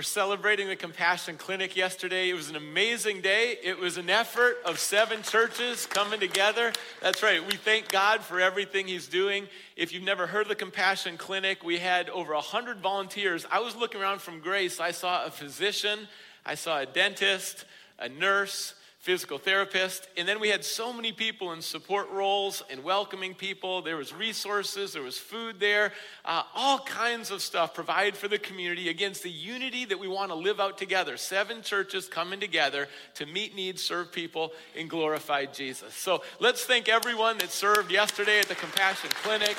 We're celebrating the Compassion Clinic yesterday. It was an amazing day. It was an effort of seven churches coming together. That's right. We thank God for everything He's doing. If you've never heard of the Compassion Clinic, we had over 100 volunteers. I was looking around from Grace. I saw a physician, I saw a dentist, a nurse, physical therapist. And then we had so many people in support roles and welcoming people. There was resources, there was food there, uh, all kinds of stuff provided for the community against the unity that we want to live out together. Seven churches coming together to meet needs, serve people, and glorify Jesus. So let's thank everyone that served yesterday at the Compassion Clinic.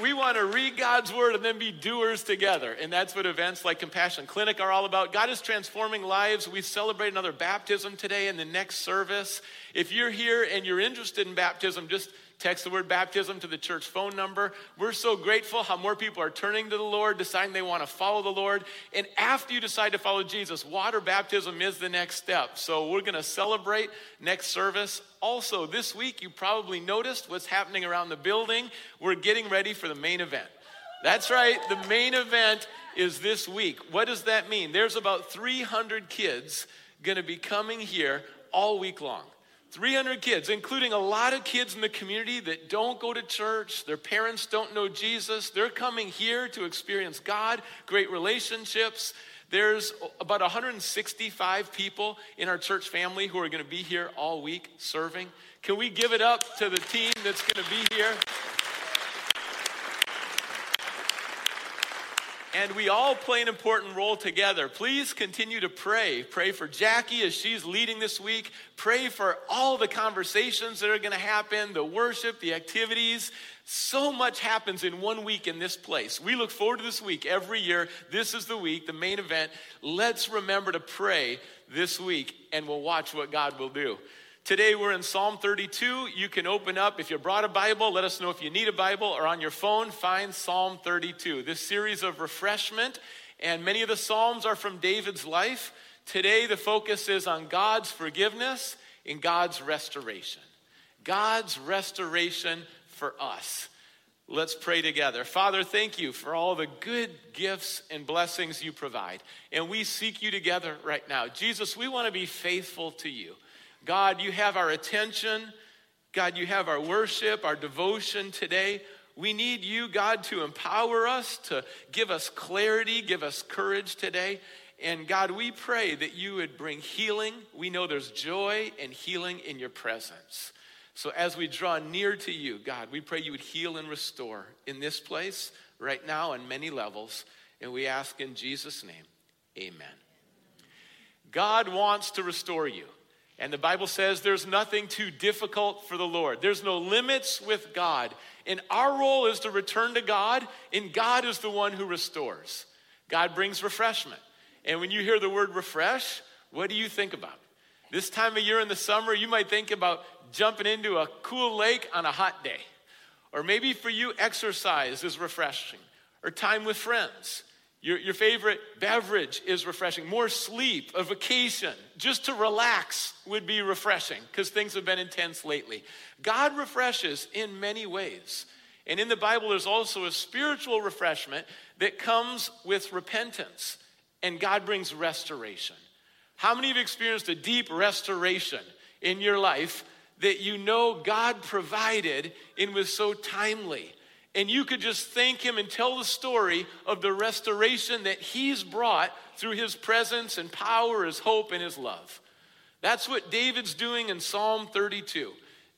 We want to read God's word and then be doers together. And that's what events like Compassion Clinic are all about. God is transforming lives. We celebrate another baptism today in the next service. If you're here and you're interested in baptism, just Text the word baptism to the church phone number. We're so grateful how more people are turning to the Lord, deciding they want to follow the Lord. And after you decide to follow Jesus, water baptism is the next step. So we're going to celebrate next service. Also, this week, you probably noticed what's happening around the building. We're getting ready for the main event. That's right, the main event is this week. What does that mean? There's about 300 kids going to be coming here all week long. 300 kids, including a lot of kids in the community that don't go to church, their parents don't know Jesus. They're coming here to experience God, great relationships. There's about 165 people in our church family who are going to be here all week serving. Can we give it up to the team that's going to be here? And we all play an important role together. Please continue to pray. Pray for Jackie as she's leading this week. Pray for all the conversations that are going to happen, the worship, the activities. So much happens in one week in this place. We look forward to this week every year. This is the week, the main event. Let's remember to pray this week, and we'll watch what God will do. Today we're in Psalm 32. You can open up, if you brought a Bible, let us know if you need a Bible, or on your phone, find Psalm 32. This series of refreshment, and many of the Psalms are from David's life. Today the focus is on God's forgiveness and God's restoration. God's restoration for us. Let's pray together. Father, thank you for all the good gifts and blessings you provide. And we seek you together right now. Jesus, we want to be faithful to you. God, you have our attention. God, you have our worship, our devotion today. We need you, God, to empower us, to give us clarity, give us courage today. And God, we pray that you would bring healing. We know there's joy and healing in your presence. So as we draw near to you, God, we pray you would heal and restore in this place right now on many levels. And we ask in Jesus' name, amen. God wants to restore you. And the Bible says there's nothing too difficult for the Lord. There's no limits with God. And our role is to return to God, and God is the one who restores. God brings refreshment. And when you hear the word refresh, what do you think about? This time of year in the summer, you might think about jumping into a cool lake on a hot day. Or maybe for you, exercise is refreshing, or time with friends. Your, your favorite beverage is refreshing. More sleep, a vacation, just to relax would be refreshing because things have been intense lately. God refreshes in many ways. And in the Bible, there's also a spiritual refreshment that comes with repentance, and God brings restoration. How many of you experienced a deep restoration in your life that you know God provided and was so timely? And you could just thank him and tell the story of the restoration that he's brought through his presence and power, his hope, and his love. That's what David's doing in Psalm 32.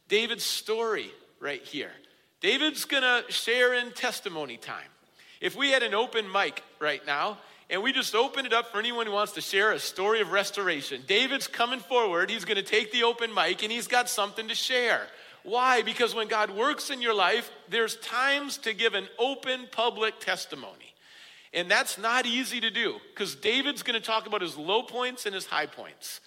David's story right here. David's gonna share in testimony time. If we had an open mic right now, and we just open it up for anyone who wants to share a story of restoration. David's coming forward. He's going to take the open mic and he's got something to share. Why? Because when God works in your life, there's times to give an open public testimony. And that's not easy to do because David's going to talk about his low points and his high points.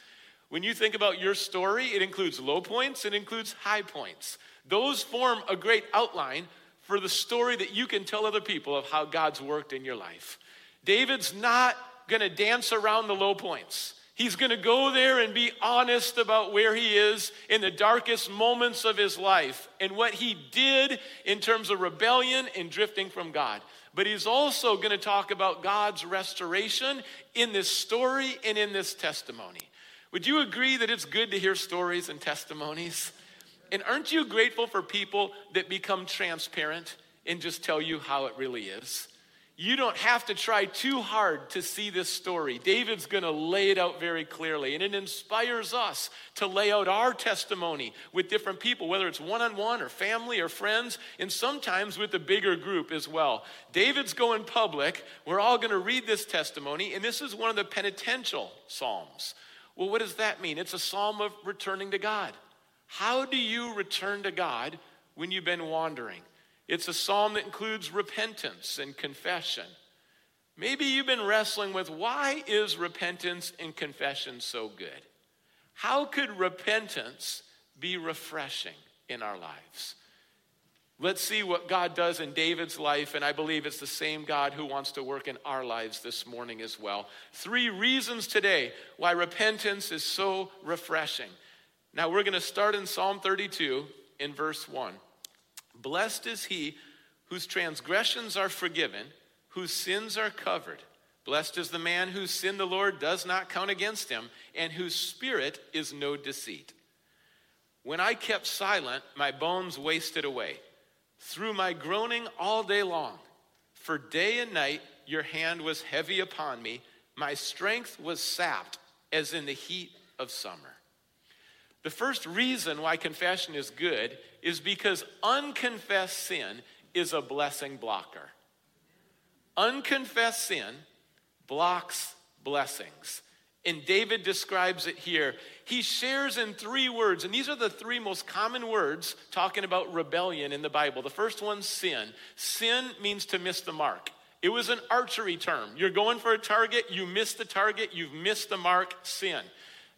When you think about your story, it includes low points, it includes high points. Those form a great outline for the story that you can tell other people of how God's worked in your life. David's not going to dance around the low points. He's going to go there and be honest about where he is in the darkest moments of his life and what he did in terms of rebellion and drifting from God. but he's also going to talk about God's restoration in this story and in this testimony. Would you agree that it's good to hear stories and testimonies? And aren't you grateful for people that become transparent and just tell you how it really is? You don't have to try too hard to see this story. David's going to lay it out very clearly, and it inspires us to lay out our testimony with different people, whether it's one on one or family or friends, and sometimes with a bigger group as well. David's going public. We're all going to read this testimony, and this is one of the penitential psalms. Well, what does that mean? It's a psalm of returning to God. How do you return to God when you've been wandering? It's a psalm that includes repentance and confession. Maybe you've been wrestling with why is repentance and confession so good? How could repentance be refreshing in our lives? Let's see what God does in David's life, and I believe it's the same God who wants to work in our lives this morning as well. Three reasons today why repentance is so refreshing. Now, we're going to start in Psalm 32 in verse 1. Blessed is he whose transgressions are forgiven, whose sins are covered. Blessed is the man whose sin the Lord does not count against him, and whose spirit is no deceit. When I kept silent, my bones wasted away through my groaning all day long. For day and night your hand was heavy upon me, my strength was sapped as in the heat of summer. The first reason why confession is good is because unconfessed sin is a blessing blocker. Unconfessed sin blocks blessings. And David describes it here. He shares in three words, and these are the three most common words talking about rebellion in the Bible. The first one's sin. Sin means to miss the mark. It was an archery term. You're going for a target, you miss the target, you've missed the mark, sin.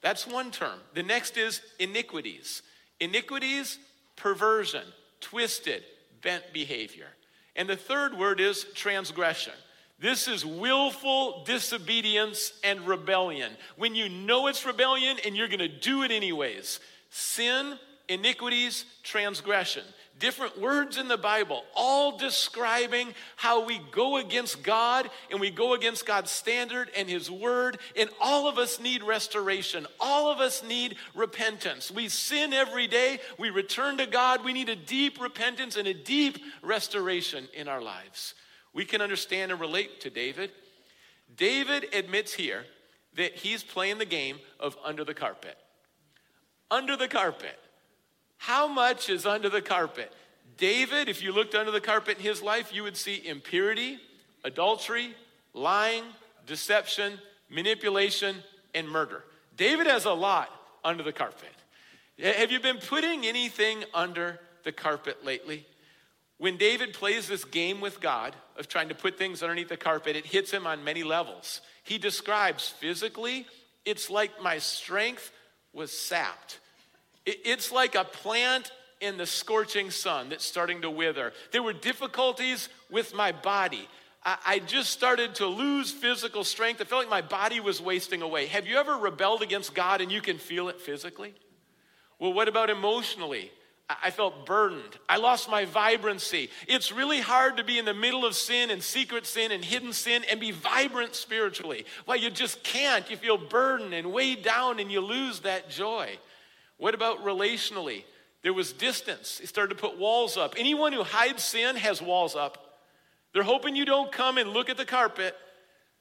That's one term. The next is iniquities. Iniquities, perversion, twisted, bent behavior. And the third word is transgression. This is willful disobedience and rebellion. When you know it's rebellion and you're going to do it anyways. Sin, iniquities, transgression different words in the Bible, all describing how we go against God and we go against God's standard and His word. And all of us need restoration. All of us need repentance. We sin every day. We return to God. We need a deep repentance and a deep restoration in our lives. We can understand and relate to David. David admits here that he's playing the game of under the carpet. Under the carpet. How much is under the carpet? David, if you looked under the carpet in his life, you would see impurity, adultery, lying, deception, manipulation, and murder. David has a lot under the carpet. Have you been putting anything under the carpet lately? When David plays this game with God of trying to put things underneath the carpet, it hits him on many levels. He describes physically, it's like my strength was sapped. It's like a plant in the scorching sun that's starting to wither. There were difficulties with my body. I just started to lose physical strength. I felt like my body was wasting away. Have you ever rebelled against God and you can feel it physically? Well, what about emotionally? I felt burdened. I lost my vibrancy. It's really hard to be in the middle of sin and secret sin and hidden sin and be vibrant spiritually. Well, you just can't. You feel burdened and weighed down and you lose that joy. What about relationally? There was distance. He started to put walls up. Anyone who hides sin has walls up. They're hoping you don't come and look at the carpet,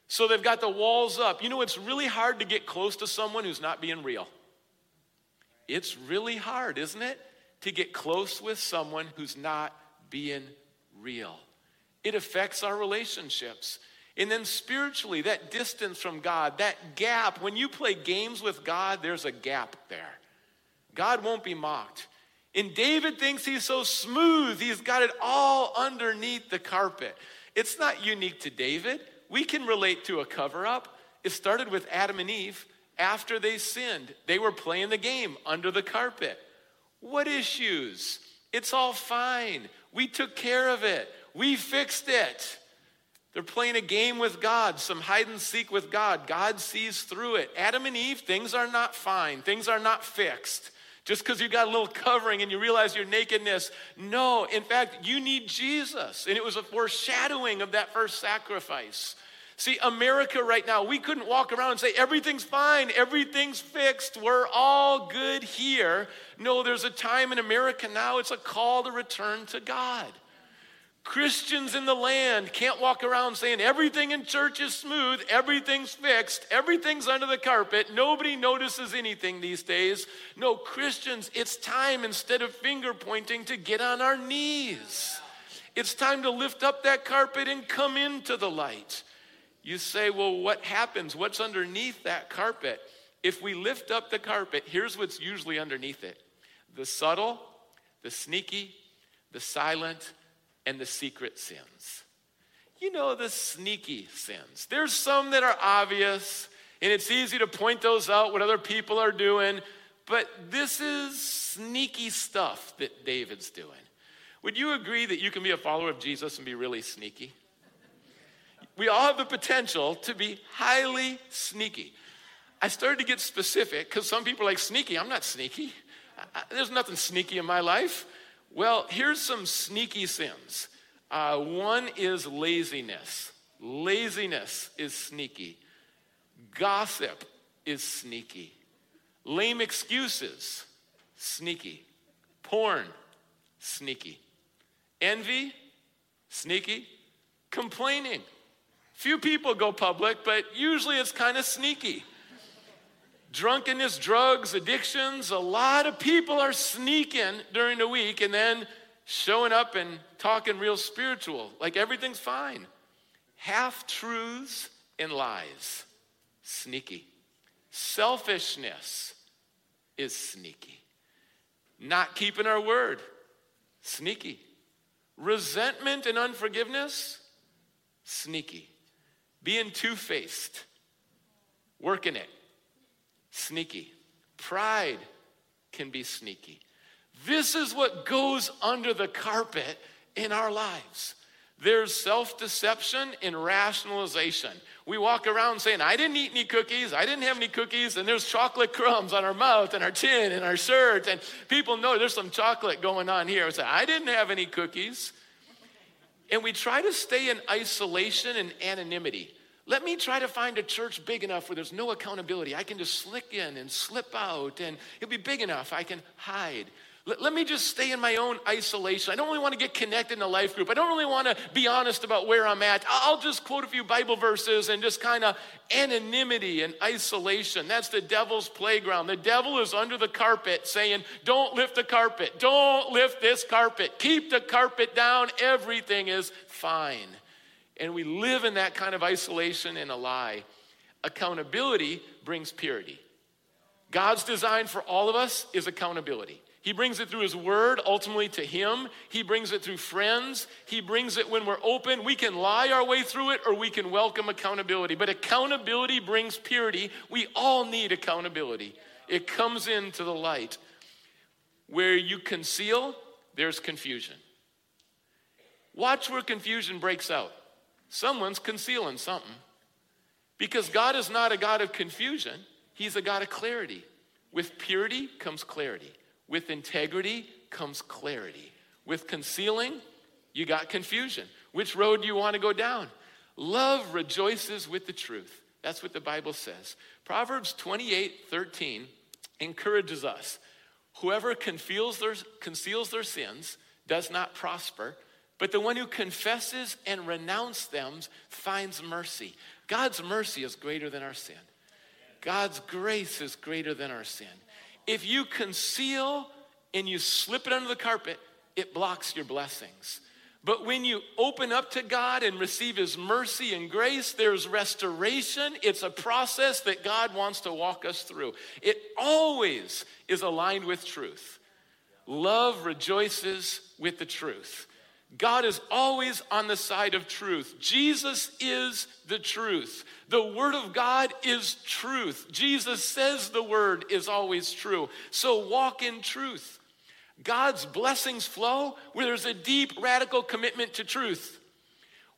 so they've got the walls up. You know, it's really hard to get close to someone who's not being real. It's really hard, isn't it? To get close with someone who's not being real. It affects our relationships. And then spiritually, that distance from God, that gap, when you play games with God, there's a gap there. God won't be mocked. And David thinks he's so smooth, he's got it all underneath the carpet. It's not unique to David. We can relate to a cover up. It started with Adam and Eve after they sinned. They were playing the game under the carpet. What issues? It's all fine. We took care of it, we fixed it. They're playing a game with God, some hide and seek with God. God sees through it. Adam and Eve, things are not fine, things are not fixed. Just because you got a little covering and you realize your nakedness. No, in fact, you need Jesus. And it was a foreshadowing of that first sacrifice. See, America right now, we couldn't walk around and say, everything's fine, everything's fixed, we're all good here. No, there's a time in America now, it's a call to return to God. Christians in the land can't walk around saying everything in church is smooth, everything's fixed, everything's under the carpet, nobody notices anything these days. No, Christians, it's time instead of finger pointing to get on our knees. It's time to lift up that carpet and come into the light. You say, well, what happens? What's underneath that carpet? If we lift up the carpet, here's what's usually underneath it the subtle, the sneaky, the silent, and the secret sins. You know, the sneaky sins. There's some that are obvious, and it's easy to point those out, what other people are doing, but this is sneaky stuff that David's doing. Would you agree that you can be a follower of Jesus and be really sneaky? We all have the potential to be highly sneaky. I started to get specific because some people are like, sneaky. I'm not sneaky. I, there's nothing sneaky in my life. Well, here's some sneaky sins. Uh, one is laziness. Laziness is sneaky. Gossip is sneaky. Lame excuses, sneaky. Porn, sneaky. Envy, sneaky. Complaining. Few people go public, but usually it's kind of sneaky drunkenness, drugs, addictions. A lot of people are sneaking during the week and then showing up and talking real spiritual, like everything's fine. Half truths and lies, sneaky. Selfishness is sneaky. Not keeping our word, sneaky. Resentment and unforgiveness, sneaky. Being two faced, working it, sneaky. Pride can be sneaky. This is what goes under the carpet in our lives. There's self deception and rationalization. We walk around saying, I didn't eat any cookies, I didn't have any cookies, and there's chocolate crumbs on our mouth and our chin and our shirt, and people know there's some chocolate going on here. We say, I didn't have any cookies. And we try to stay in isolation and anonymity. Let me try to find a church big enough where there's no accountability. I can just slick in and slip out, and it'll be big enough I can hide. Let, let me just stay in my own isolation. I don't really want to get connected in a life group. I don't really want to be honest about where I'm at. I'll just quote a few Bible verses and just kind of anonymity and isolation. That's the devil's playground. The devil is under the carpet saying, Don't lift the carpet. Don't lift this carpet. Keep the carpet down. Everything is fine. And we live in that kind of isolation and a lie. Accountability brings purity. God's design for all of us is accountability. He brings it through His Word, ultimately to Him. He brings it through friends. He brings it when we're open. We can lie our way through it or we can welcome accountability. But accountability brings purity. We all need accountability. It comes into the light. Where you conceal, there's confusion. Watch where confusion breaks out. Someone's concealing something. Because God is not a God of confusion, He's a God of clarity. With purity comes clarity, with integrity comes clarity. With concealing, you got confusion. Which road do you want to go down? Love rejoices with the truth. That's what the Bible says. Proverbs 28 13 encourages us. Whoever conceals their, conceals their sins does not prosper, but the one who confesses and renounces them finds mercy. God's mercy is greater than our sin. God's grace is greater than our sin. If you conceal and you slip it under the carpet, it blocks your blessings. But when you open up to God and receive His mercy and grace, there's restoration. It's a process that God wants to walk us through. It always is aligned with truth. Love rejoices with the truth. God is always on the side of truth. Jesus is the truth. The Word of God is truth. Jesus says the Word is always true. So walk in truth. God's blessings flow where there's a deep, radical commitment to truth.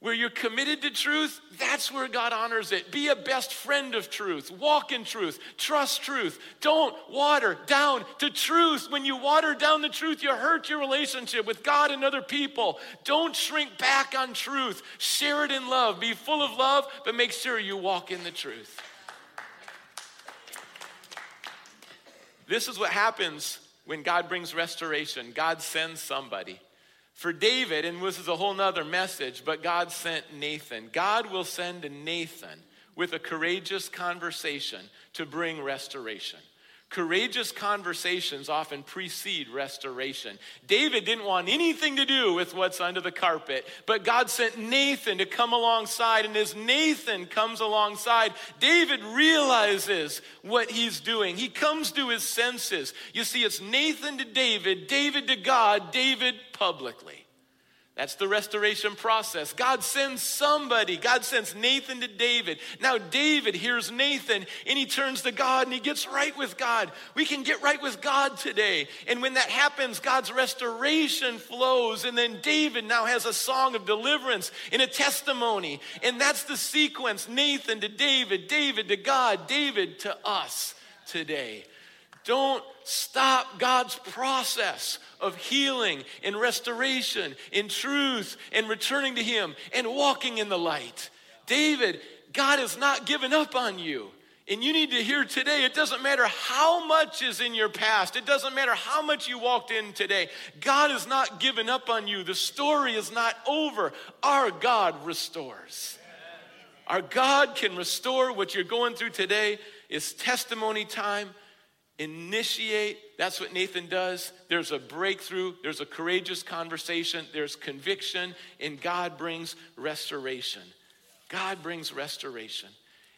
Where you're committed to truth, that's where God honors it. Be a best friend of truth. Walk in truth. Trust truth. Don't water down to truth. When you water down the truth, you hurt your relationship with God and other people. Don't shrink back on truth. Share it in love. Be full of love, but make sure you walk in the truth. This is what happens when God brings restoration. God sends somebody for David, and this is a whole nother message, but God sent Nathan. God will send a Nathan with a courageous conversation to bring restoration. Courageous conversations often precede restoration. David didn't want anything to do with what's under the carpet, but God sent Nathan to come alongside. And as Nathan comes alongside, David realizes what he's doing. He comes to his senses. You see, it's Nathan to David, David to God, David publicly. That's the restoration process. God sends somebody. God sends Nathan to David. Now, David hears Nathan and he turns to God and he gets right with God. We can get right with God today. And when that happens, God's restoration flows. And then David now has a song of deliverance and a testimony. And that's the sequence Nathan to David, David to God, David to us today. Don't stop God's process of healing and restoration in truth and returning to Him and walking in the light. David, God has not given up on you. And you need to hear today it doesn't matter how much is in your past, it doesn't matter how much you walked in today. God has not given up on you. The story is not over. Our God restores. Our God can restore what you're going through today. It's testimony time initiate. That's what Nathan does. There's a breakthrough, there's a courageous conversation, there's conviction, and God brings restoration. God brings restoration.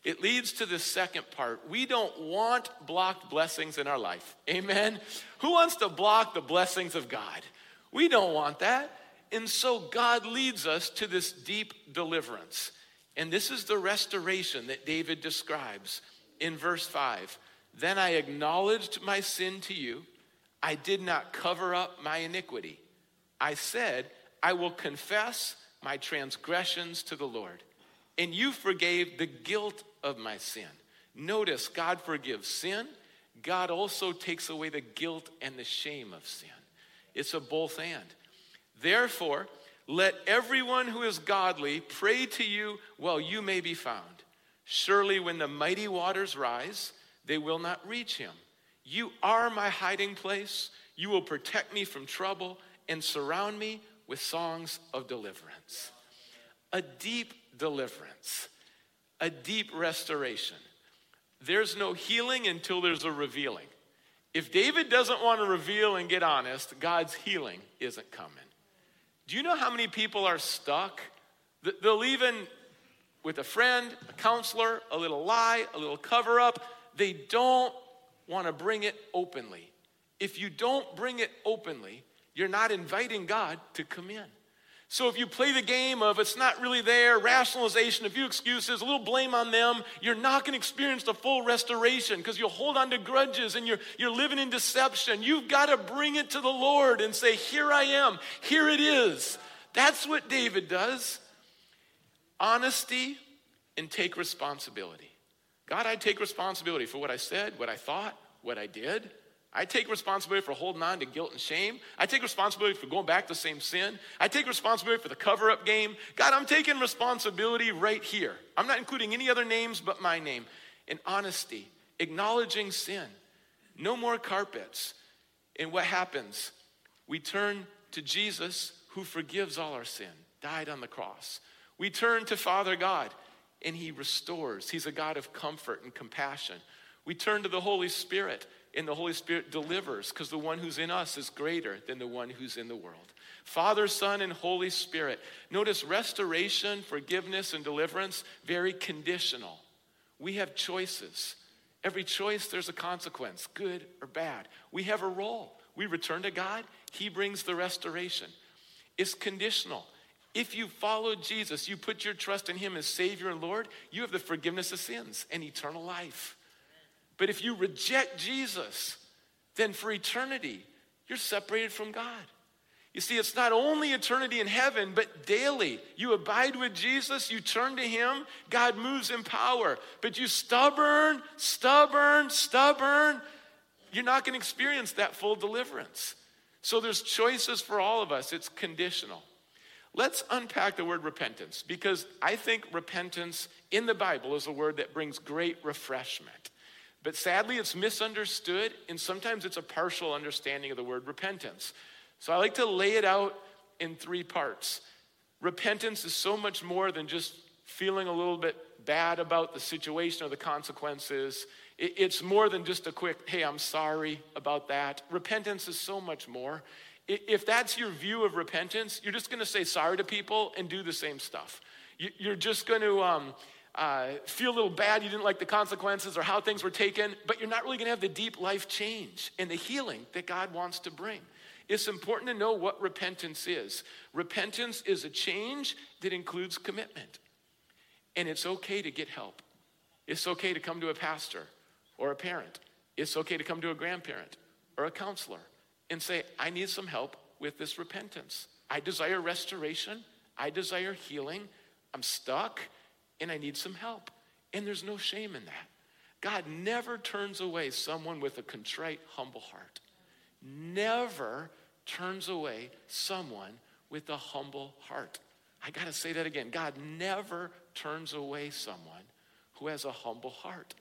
It leads to the second part. We don't want blocked blessings in our life. Amen. Who wants to block the blessings of God? We don't want that. And so God leads us to this deep deliverance. And this is the restoration that David describes in verse 5. Then I acknowledged my sin to you. I did not cover up my iniquity. I said, I will confess my transgressions to the Lord. And you forgave the guilt of my sin. Notice, God forgives sin. God also takes away the guilt and the shame of sin. It's a both and. Therefore, let everyone who is godly pray to you while you may be found. Surely, when the mighty waters rise, they will not reach him. You are my hiding place. You will protect me from trouble and surround me with songs of deliverance. A deep deliverance, a deep restoration. There's no healing until there's a revealing. If David doesn't want to reveal and get honest, God's healing isn't coming. Do you know how many people are stuck? They'll even, with a friend, a counselor, a little lie, a little cover up, they don't want to bring it openly. If you don't bring it openly, you're not inviting God to come in. So if you play the game of it's not really there, rationalization, a few excuses, a little blame on them, you're not going to experience the full restoration because you'll hold on to grudges and you're, you're living in deception. You've got to bring it to the Lord and say, Here I am, here it is. That's what David does. Honesty and take responsibility. God, I take responsibility for what I said, what I thought, what I did. I take responsibility for holding on to guilt and shame. I take responsibility for going back to the same sin. I take responsibility for the cover up game. God, I'm taking responsibility right here. I'm not including any other names but my name. In honesty, acknowledging sin. No more carpets. And what happens? We turn to Jesus who forgives all our sin, died on the cross. We turn to Father God and he restores. He's a God of comfort and compassion. We turn to the Holy Spirit, and the Holy Spirit delivers because the one who's in us is greater than the one who's in the world. Father, Son, and Holy Spirit. Notice restoration, forgiveness, and deliverance, very conditional. We have choices. Every choice, there's a consequence, good or bad. We have a role. We return to God, He brings the restoration. It's conditional. If you follow Jesus, you put your trust in Him as Savior and Lord, you have the forgiveness of sins and eternal life. But if you reject Jesus, then for eternity, you're separated from God. You see, it's not only eternity in heaven, but daily. You abide with Jesus, you turn to Him, God moves in power. But you stubborn, stubborn, stubborn, you're not going to experience that full deliverance. So there's choices for all of us, it's conditional. Let's unpack the word repentance because I think repentance in the Bible is a word that brings great refreshment. But sadly, it's misunderstood, and sometimes it's a partial understanding of the word repentance. So I like to lay it out in three parts. Repentance is so much more than just feeling a little bit bad about the situation or the consequences. It's more than just a quick, hey, I'm sorry about that. Repentance is so much more. If that's your view of repentance, you're just going to say sorry to people and do the same stuff. You're just going to um, uh, feel a little bad you didn't like the consequences or how things were taken, but you're not really going to have the deep life change and the healing that God wants to bring. It's important to know what repentance is. Repentance is a change that includes commitment. And it's okay to get help. It's okay to come to a pastor or a parent. It's okay to come to a grandparent or a counselor and say, I need some help with this repentance. I desire restoration. I desire healing. I'm stuck and I need some help. And there's no shame in that. God never turns away someone with a contrite, humble heart. Never turns away someone with a humble heart. I got to say that again. God never turns away someone who has a humble heart.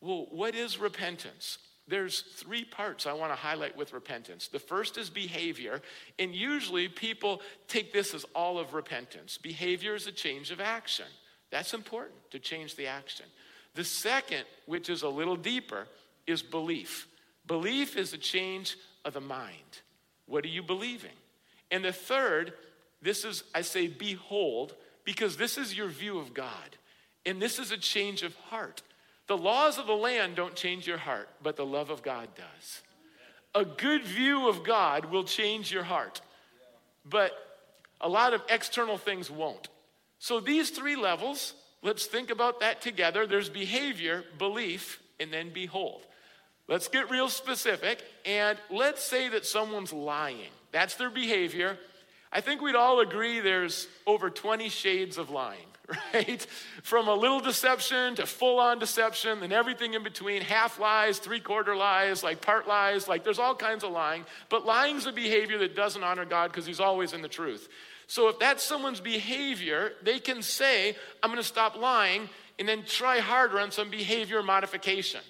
Well, what is repentance? There's three parts I want to highlight with repentance. The first is behavior, and usually people take this as all of repentance. Behavior is a change of action. That's important to change the action. The second, which is a little deeper, is belief. Belief is a change of the mind. What are you believing? And the third, this is, I say, behold, because this is your view of God. And this is a change of heart. The laws of the land don't change your heart, but the love of God does. A good view of God will change your heart, but a lot of external things won't. So, these three levels, let's think about that together. There's behavior, belief, and then behold. Let's get real specific, and let's say that someone's lying. That's their behavior. I think we'd all agree there's over 20 shades of lying. right? From a little deception to full on deception and everything in between half lies, three quarter lies, like part lies, like there's all kinds of lying. But lying's a behavior that doesn't honor God because He's always in the truth. So if that's someone's behavior, they can say, I'm going to stop lying and then try harder on some behavior modification.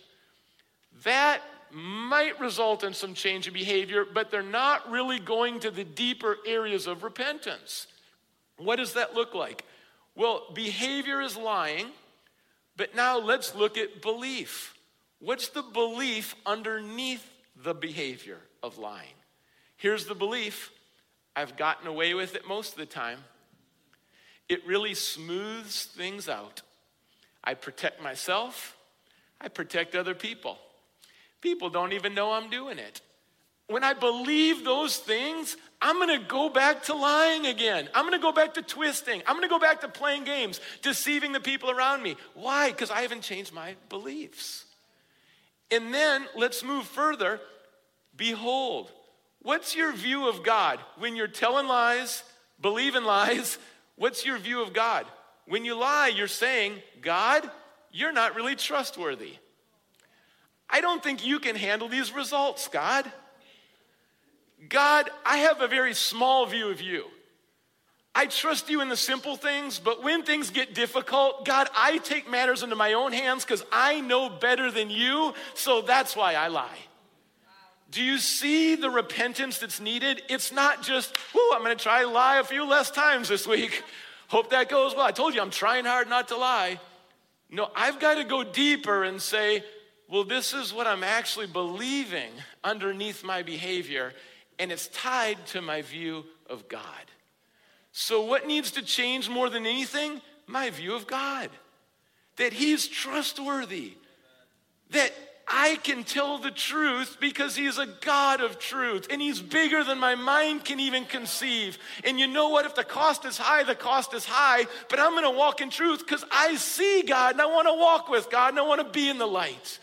That might result in some change in behavior, but they're not really going to the deeper areas of repentance. What does that look like? Well, behavior is lying, but now let's look at belief. What's the belief underneath the behavior of lying? Here's the belief I've gotten away with it most of the time. It really smooths things out. I protect myself, I protect other people. People don't even know I'm doing it. When I believe those things, I'm gonna go back to lying again. I'm gonna go back to twisting. I'm gonna go back to playing games, deceiving the people around me. Why? Because I haven't changed my beliefs. And then let's move further. Behold, what's your view of God? When you're telling lies, believing lies, what's your view of God? When you lie, you're saying, God, you're not really trustworthy. I don't think you can handle these results, God. God, I have a very small view of you. I trust you in the simple things, but when things get difficult, God, I take matters into my own hands because I know better than you, so that's why I lie. Do you see the repentance that's needed? It's not just, whoo, I'm gonna try lie a few less times this week. Hope that goes well. I told you I'm trying hard not to lie. No, I've got to go deeper and say, well, this is what I'm actually believing underneath my behavior and it's tied to my view of God. So, what needs to change more than anything? My view of God. That He's trustworthy. That I can tell the truth because He's a God of truth and He's bigger than my mind can even conceive. And you know what? If the cost is high, the cost is high, but I'm gonna walk in truth because I see God and I wanna walk with God and I wanna be in the light.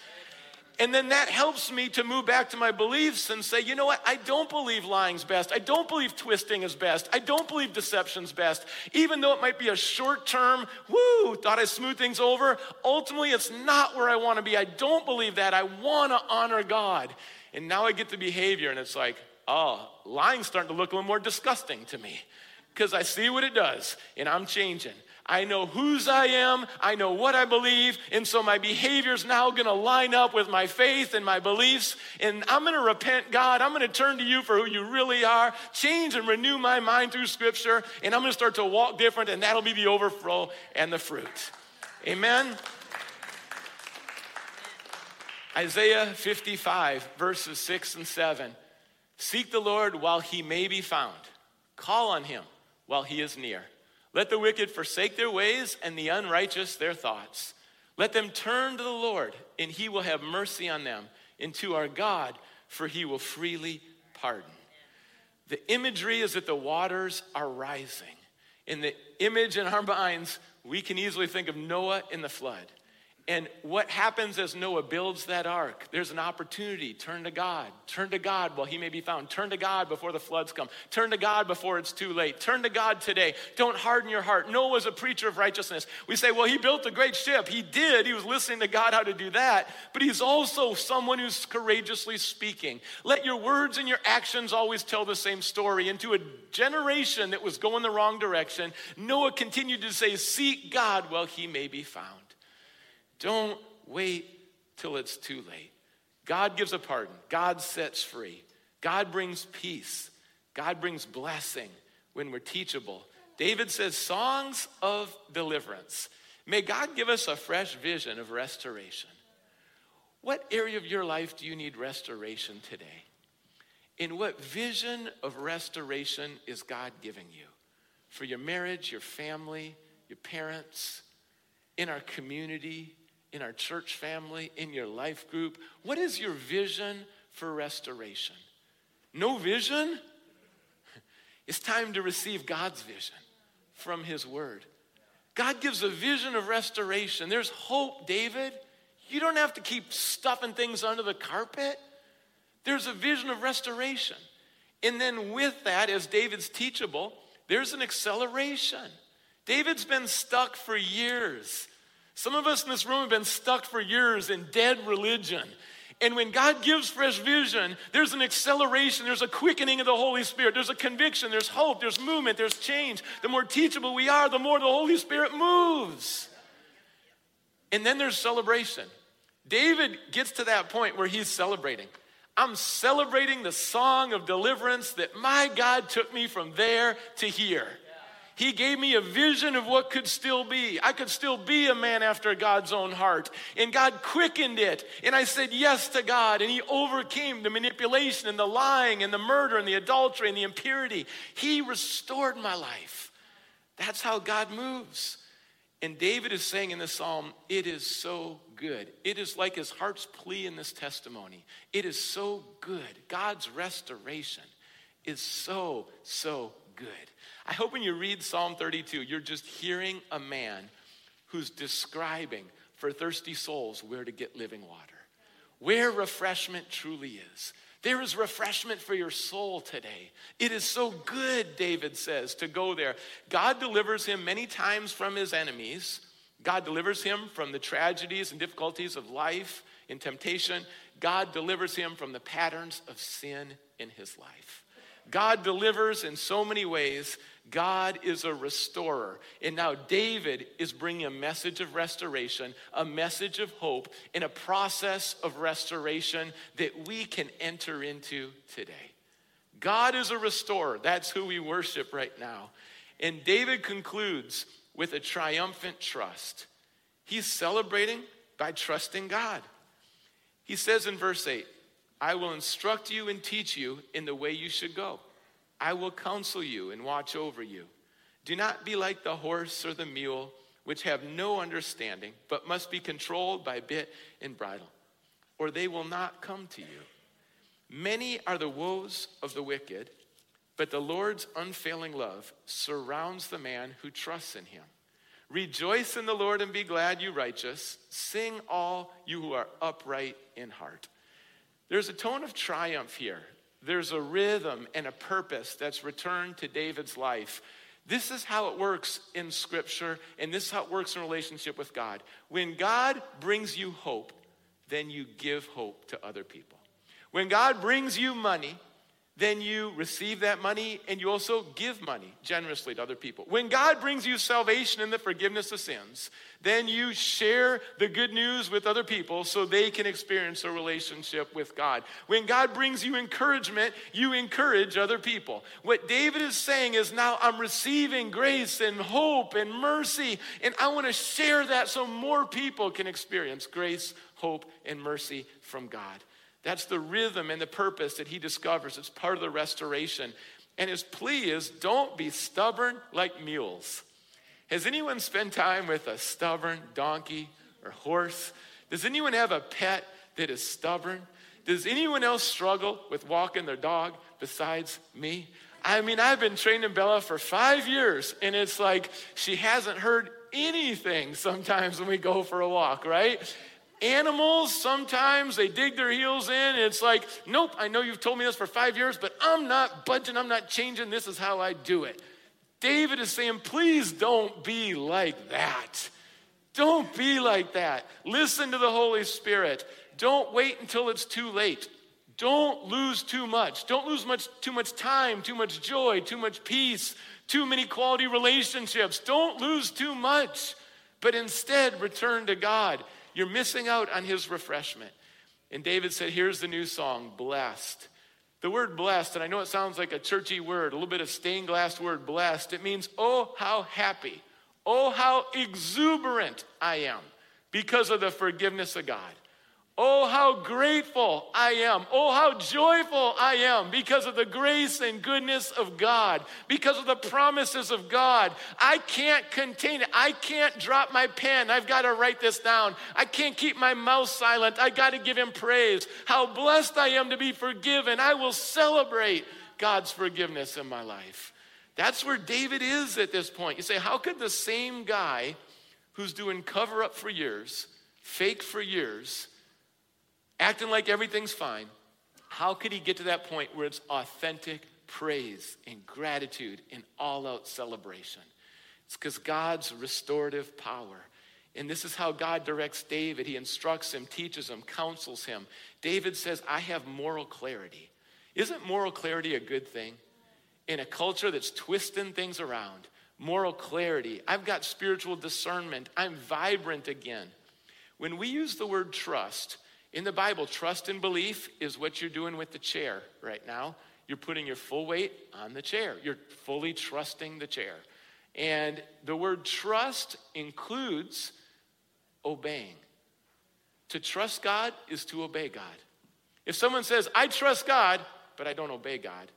And then that helps me to move back to my beliefs and say, you know what? I don't believe lying's best. I don't believe twisting is best. I don't believe deception's best. Even though it might be a short term, woo, thought I smooth things over, ultimately it's not where I want to be. I don't believe that. I want to honor God. And now I get the behavior, and it's like, oh, lying's starting to look a little more disgusting to me because I see what it does, and I'm changing. I know whose I am, I know what I believe, and so my behavior is now going to line up with my faith and my beliefs. And I'm going to repent, God. I'm going to turn to you for who you really are, change and renew my mind through Scripture, and I'm going to start to walk different, and that'll be the overflow and the fruit. Amen. Isaiah 55, verses 6 and 7. Seek the Lord while he may be found, call on him while he is near. Let the wicked forsake their ways and the unrighteous their thoughts. Let them turn to the Lord, and he will have mercy on them, and to our God, for he will freely pardon. The imagery is that the waters are rising. In the image in our minds, we can easily think of Noah in the flood. And what happens as Noah builds that ark? There's an opportunity. Turn to God. Turn to God while he may be found. Turn to God before the floods come. Turn to God before it's too late. Turn to God today. Don't harden your heart. Noah was a preacher of righteousness. We say, well, he built a great ship. He did. He was listening to God how to do that. But he's also someone who's courageously speaking. Let your words and your actions always tell the same story. Into a generation that was going the wrong direction, Noah continued to say, Seek God while he may be found. Don't wait till it's too late. God gives a pardon, God sets free, God brings peace, God brings blessing when we're teachable. David says, Songs of deliverance. May God give us a fresh vision of restoration. What area of your life do you need restoration today? In what vision of restoration is God giving you? For your marriage, your family, your parents, in our community, in our church family, in your life group? What is your vision for restoration? No vision? It's time to receive God's vision from His Word. God gives a vision of restoration. There's hope, David. You don't have to keep stuffing things under the carpet. There's a vision of restoration. And then with that, as David's teachable, there's an acceleration. David's been stuck for years some of us in this room have been stuck for years in dead religion. And when God gives fresh vision, there's an acceleration, there's a quickening of the Holy Spirit, there's a conviction, there's hope, there's movement, there's change. The more teachable we are, the more the Holy Spirit moves. And then there's celebration. David gets to that point where he's celebrating. I'm celebrating the song of deliverance that my God took me from there to here. He gave me a vision of what could still be. I could still be a man after God's own heart. And God quickened it. And I said yes to God. And He overcame the manipulation and the lying and the murder and the adultery and the impurity. He restored my life. That's how God moves. And David is saying in this psalm, it is so good. It is like his heart's plea in this testimony. It is so good. God's restoration is so, so good. I hope when you read Psalm 32, you're just hearing a man who's describing for thirsty souls where to get living water, where refreshment truly is. There is refreshment for your soul today. It is so good, David says, to go there. God delivers him many times from his enemies. God delivers him from the tragedies and difficulties of life in temptation. God delivers him from the patterns of sin in his life. God delivers in so many ways God is a restorer. And now David is bringing a message of restoration, a message of hope, in a process of restoration that we can enter into today. God is a restorer. That's who we worship right now. And David concludes with a triumphant trust. He's celebrating by trusting God. He says in verse 8, I will instruct you and teach you in the way you should go. I will counsel you and watch over you. Do not be like the horse or the mule, which have no understanding, but must be controlled by bit and bridle, or they will not come to you. Many are the woes of the wicked, but the Lord's unfailing love surrounds the man who trusts in him. Rejoice in the Lord and be glad, you righteous. Sing all you who are upright in heart. There's a tone of triumph here. There's a rhythm and a purpose that's returned to David's life. This is how it works in Scripture, and this is how it works in relationship with God. When God brings you hope, then you give hope to other people. When God brings you money, then you receive that money and you also give money generously to other people. When God brings you salvation and the forgiveness of sins, then you share the good news with other people so they can experience a relationship with God. When God brings you encouragement, you encourage other people. What David is saying is now I'm receiving grace and hope and mercy, and I want to share that so more people can experience grace, hope, and mercy from God. That's the rhythm and the purpose that he discovers. It's part of the restoration. And his plea is don't be stubborn like mules. Has anyone spent time with a stubborn donkey or horse? Does anyone have a pet that is stubborn? Does anyone else struggle with walking their dog besides me? I mean, I've been training Bella for five years, and it's like she hasn't heard anything sometimes when we go for a walk, right? Animals, sometimes they dig their heels in. it's like, nope, I know you've told me this for five years, but I'm not budging, I'm not changing. This is how I do it. David is saying, please don't be like that. Don't be like that. Listen to the Holy Spirit. Don't wait until it's too late. Don't lose too much. Don't lose much too much time, too much joy, too much peace, too many quality relationships. Don't lose too much, but instead return to God. You're missing out on his refreshment. And David said, Here's the new song, blessed. The word blessed, and I know it sounds like a churchy word, a little bit of stained glass word, blessed. It means, oh, how happy, oh, how exuberant I am because of the forgiveness of God. Oh, how grateful I am. Oh, how joyful I am because of the grace and goodness of God, because of the promises of God. I can't contain it. I can't drop my pen. I've got to write this down. I can't keep my mouth silent. I got to give him praise. How blessed I am to be forgiven. I will celebrate God's forgiveness in my life. That's where David is at this point. You say, how could the same guy who's doing cover up for years, fake for years, acting like everything's fine, how could he get to that point where it's authentic praise and gratitude and all out celebration? It's because God's restorative power. And this is how God directs David. He instructs him, teaches him, counsels him. David says, I have moral clarity. Isn't moral clarity a good thing? In a culture that's twisting things around, moral clarity. I've got spiritual discernment. I'm vibrant again. When we use the word trust, in the Bible, trust and belief is what you're doing with the chair right now. You're putting your full weight on the chair, you're fully trusting the chair. And the word trust includes obeying. To trust God is to obey God. If someone says, I trust God, but I don't obey God,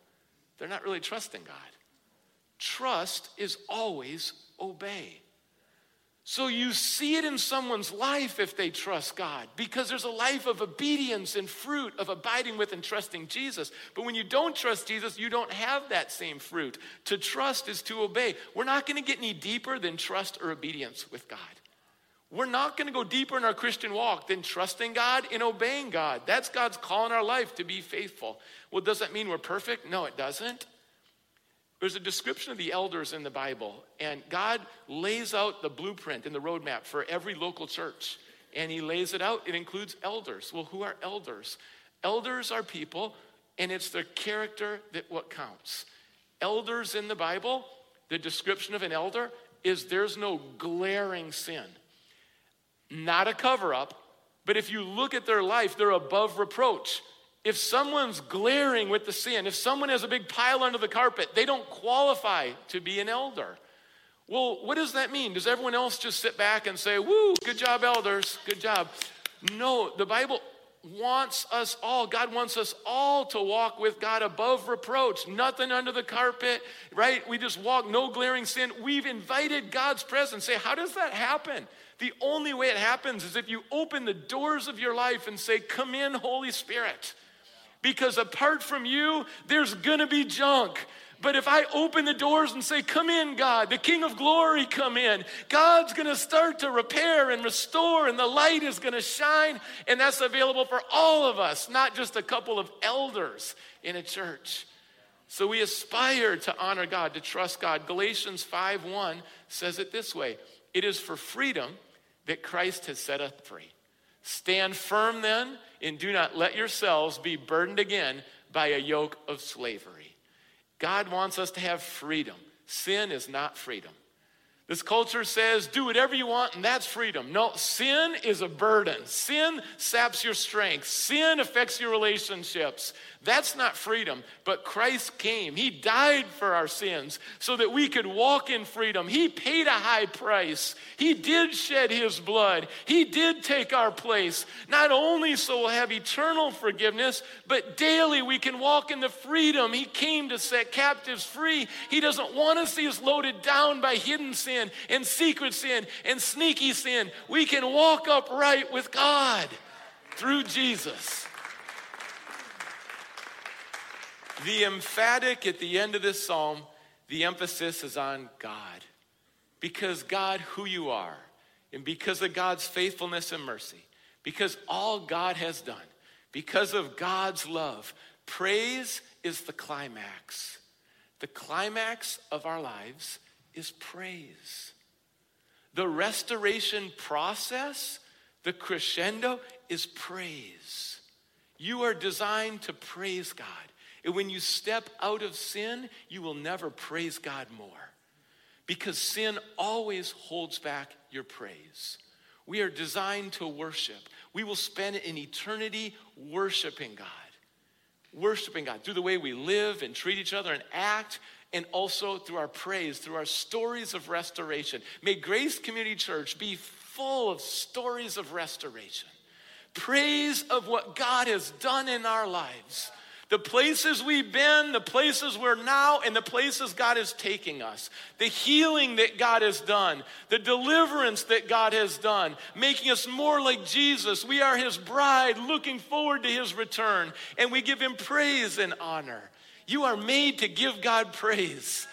they're not really trusting God. Trust is always obey. So you see it in someone's life if they trust God, because there's a life of obedience and fruit of abiding with and trusting Jesus. But when you don't trust Jesus, you don't have that same fruit. To trust is to obey. We're not going to get any deeper than trust or obedience with God. We're not going to go deeper in our Christian walk than trusting God and obeying God. That's God's call in our life to be faithful. Well, does that mean we're perfect? No, it doesn't. There's a description of the elders in the Bible, and God lays out the blueprint and the roadmap for every local church. And He lays it out, it includes elders. Well, who are elders? Elders are people, and it's their character that what counts. Elders in the Bible, the description of an elder is there's no glaring sin, not a cover up, but if you look at their life, they're above reproach. If someone's glaring with the sin, if someone has a big pile under the carpet, they don't qualify to be an elder. Well, what does that mean? Does everyone else just sit back and say, Woo, good job, elders, good job? No, the Bible wants us all, God wants us all to walk with God above reproach, nothing under the carpet, right? We just walk, no glaring sin. We've invited God's presence. Say, how does that happen? The only way it happens is if you open the doors of your life and say, Come in, Holy Spirit because apart from you, there's gonna be junk. But if I open the doors and say, Come in, God, the King of glory, come in, God's gonna start to repair and restore, and the light is gonna shine. And that's available for all of us, not just a couple of elders in a church. So we aspire to honor God, to trust God. Galatians 5 1 says it this way It is for freedom that Christ has set us free. Stand firm then, and do not let yourselves be burdened again by a yoke of slavery. God wants us to have freedom. Sin is not freedom. This culture says, do whatever you want, and that's freedom. No, sin is a burden. Sin saps your strength. Sin affects your relationships. That's not freedom. But Christ came. He died for our sins so that we could walk in freedom. He paid a high price. He did shed his blood. He did take our place. Not only so we'll have eternal forgiveness, but daily we can walk in the freedom. He came to set captives free. He doesn't want to see us loaded down by hidden sin and secret sin and sneaky sin. We can walk upright with God through Jesus. The emphatic at the end of this psalm, the emphasis is on God. Because God, who you are, and because of God's faithfulness and mercy, because all God has done, because of God's love, praise is the climax. The climax of our lives is praise. The restoration process, the crescendo, is praise. You are designed to praise God. And when you step out of sin, you will never praise God more. Because sin always holds back your praise. We are designed to worship. We will spend an eternity worshiping God. Worshiping God through the way we live and treat each other and act, and also through our praise, through our stories of restoration. May Grace Community Church be full of stories of restoration, praise of what God has done in our lives the places we've been, the places we're now, and the places God is taking us. The healing that God has done, the deliverance that God has done, making us more like Jesus. We are His bride, looking forward to His return, and we give Him praise and honor. You are made to give God praise,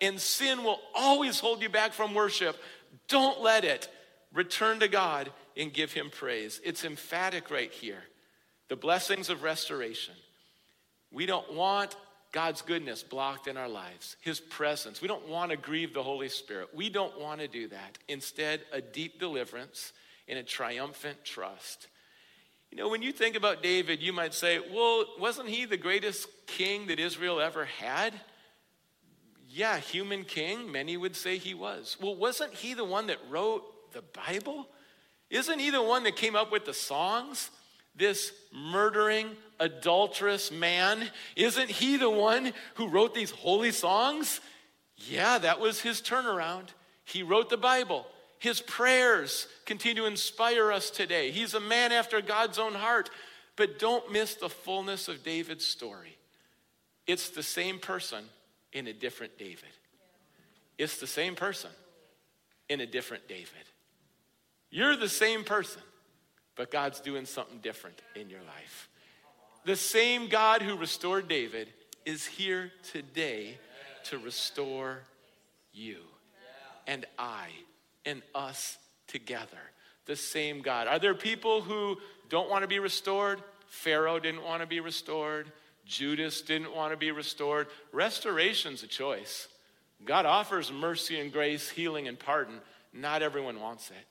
and sin will always hold you back from worship. Don't let it. Return to God and give Him praise. It's emphatic right here. The blessings of restoration. We don't want God's goodness blocked in our lives, His presence. We don't want to grieve the Holy Spirit. We don't want to do that. Instead, a deep deliverance and a triumphant trust. You know, when you think about David, you might say, well, wasn't he the greatest king that Israel ever had? Yeah, human king, many would say he was. Well, wasn't he the one that wrote the Bible? Isn't he the one that came up with the songs? This murdering, adulterous man, isn't he the one who wrote these holy songs? Yeah, that was his turnaround. He wrote the Bible. His prayers continue to inspire us today. He's a man after God's own heart. But don't miss the fullness of David's story. It's the same person in a different David. It's the same person in a different David. You're the same person, but God's doing something different in your life. The same God who restored David is here today to restore you and I and us together. The same God. Are there people who don't want to be restored? Pharaoh didn't want to be restored. Judas didn't want to be restored. Restoration's a choice. God offers mercy and grace, healing and pardon. Not everyone wants it.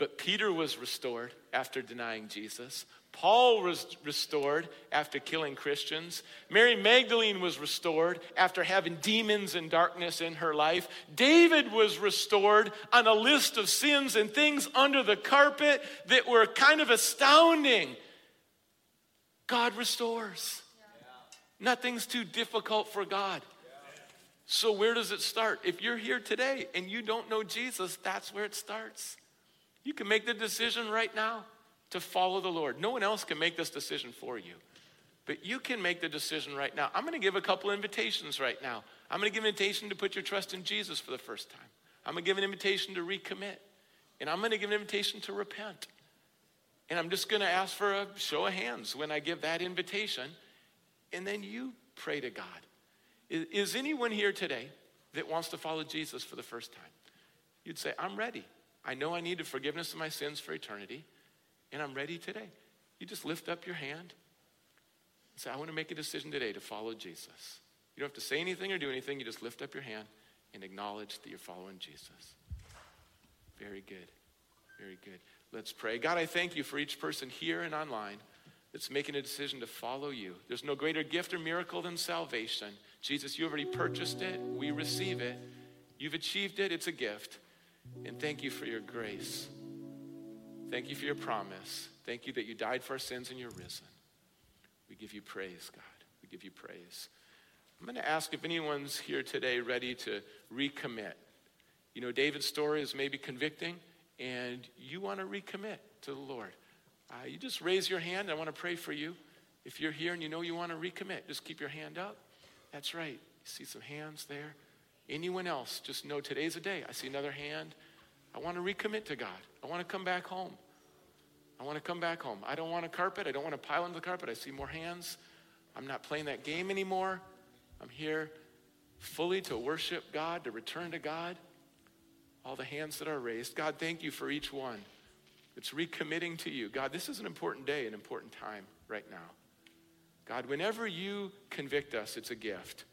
But Peter was restored after denying Jesus. Paul was restored after killing Christians. Mary Magdalene was restored after having demons and darkness in her life. David was restored on a list of sins and things under the carpet that were kind of astounding. God restores. Nothing's too difficult for God. So, where does it start? If you're here today and you don't know Jesus, that's where it starts. You can make the decision right now to follow the Lord. No one else can make this decision for you. But you can make the decision right now. I'm going to give a couple invitations right now. I'm going to give an invitation to put your trust in Jesus for the first time. I'm going to give an invitation to recommit. And I'm going to give an invitation to repent. And I'm just going to ask for a show of hands when I give that invitation. And then you pray to God. Is, anyone here today that wants to follow Jesus for the first time? You'd say, I'm ready. I know I need the forgiveness of my sins for eternity, and I'm ready today. You just lift up your hand and say, I want to make a decision today to follow Jesus. You don't have to say anything or do anything. You just lift up your hand and acknowledge that you're following Jesus. Very good. Very good. Let's pray. God, I thank you for each person here and online that's making a decision to follow you. There's no greater gift or miracle than salvation. Jesus, you already purchased it. We receive it. You've achieved it. It's a gift. And thank you for your grace. Thank you for your promise. Thank you that you died for our sins and you're risen. We give you praise, God. We give you praise. I'm going to ask if anyone's here today ready to recommit. You know, David's story is maybe convicting, and you want to recommit to the Lord. Uh, you just raise your hand. I want to pray for you. If you're here and you know you want to recommit, just keep your hand up. That's right. You see some hands there. Anyone else, just know today's a day. I see another hand. I want to recommit to God. I want to come back home. I want to come back home. I don't want a carpet. I don't want to pile into the carpet. I see more hands. I'm not playing that game anymore. I'm here fully to worship God, to return to God. All the hands that are raised. God, thank you for each one. It's recommitting to you. God, this is an important day, an important time right now. God, whenever you convict us, it's a gift.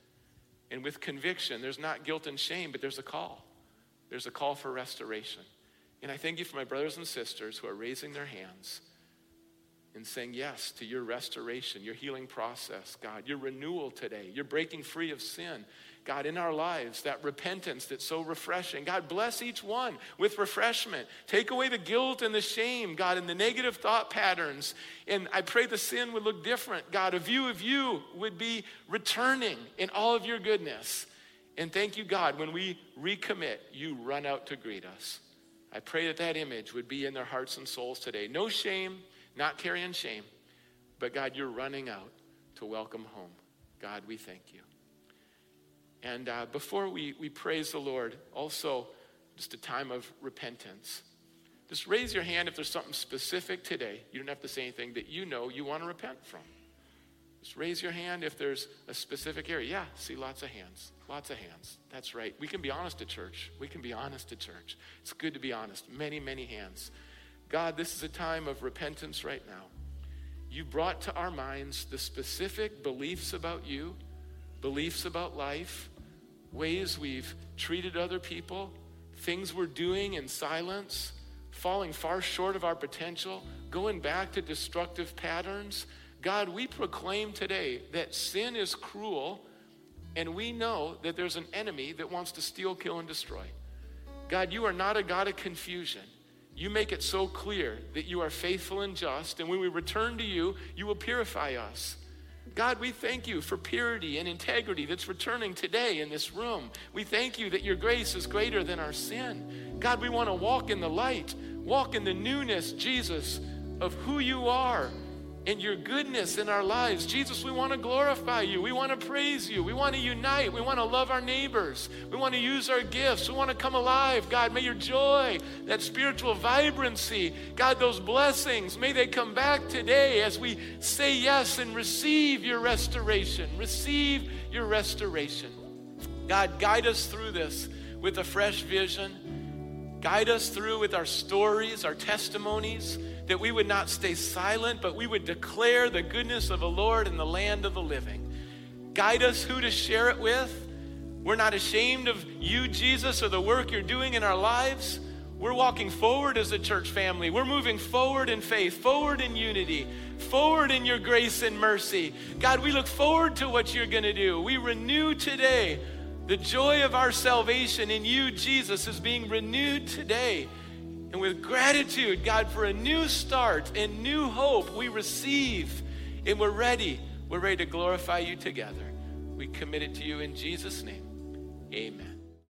And with conviction, there's not guilt and shame, but there's a call. There's a call for restoration. And I thank you for my brothers and sisters who are raising their hands and saying yes to your restoration, your healing process, God, your renewal today, your breaking free of sin, God, in our lives, that repentance that's so refreshing. God, bless each one with refreshment. Take away the guilt and the shame, God, and the negative thought patterns. And I pray the sin would look different. God, a view of you would be returning in all of your goodness. And thank you, God, when we recommit, you run out to greet us. I pray that that image would be in their hearts and souls today. No shame, not carrying shame, but God, you're running out to welcome home. God, we thank you. And uh, before we, we praise the Lord, also just a time of repentance. Just raise your hand if there's something specific today. You don't have to say anything that you know you want to repent from. Just raise your hand if there's a specific area. Yeah, see lots of hands. Lots of hands. That's right. We can be honest at church. We can be honest at church. It's good to be honest. Many, many hands. God, this is a time of repentance right now. You brought to our minds the specific beliefs about you beliefs about life, ways we've treated other people, things we're doing in silence, falling far short of our potential, going back to destructive patterns. God, we proclaim today that sin is cruel, and we know that there's an enemy that wants to steal, kill, and destroy. God, you are not a God of confusion. You make it so clear that you are faithful and just, and when we return to you, you will purify us. God, we thank you for purity and integrity that's returning today in this room. We thank you that your grace is greater than our sin. God, we want to walk in the light, walk in the newness, Jesus, of who you are and your goodness in our lives. Jesus, we want to glorify you. We want to praise you. We want to unite. We want to love our neighbors. We want to use our gifts. We want to come alive. God, may your joy, that spiritual vibrancy, God, those blessings, may they come back today as we say yes and receive your restoration. Receive your restoration. God, guide us through this with a fresh vision. Guide us through with our stories, our testimonies that we would not stay silent, but we would declare the goodness of the Lord in the land of the living. Guide us who to share it with. We're not ashamed of you, Jesus, or the work you're doing in our lives. We're walking forward as a church family. We're moving forward in faith, forward in unity, forward in your grace and mercy. God, we look forward to what you're going to do. We renew today. The joy of our salvation in you, Jesus, is being renewed today. And with gratitude, God, for a new start and new hope, we receive and we're ready. We're ready to glorify you together. We commit it to you in Jesus' name. Amen.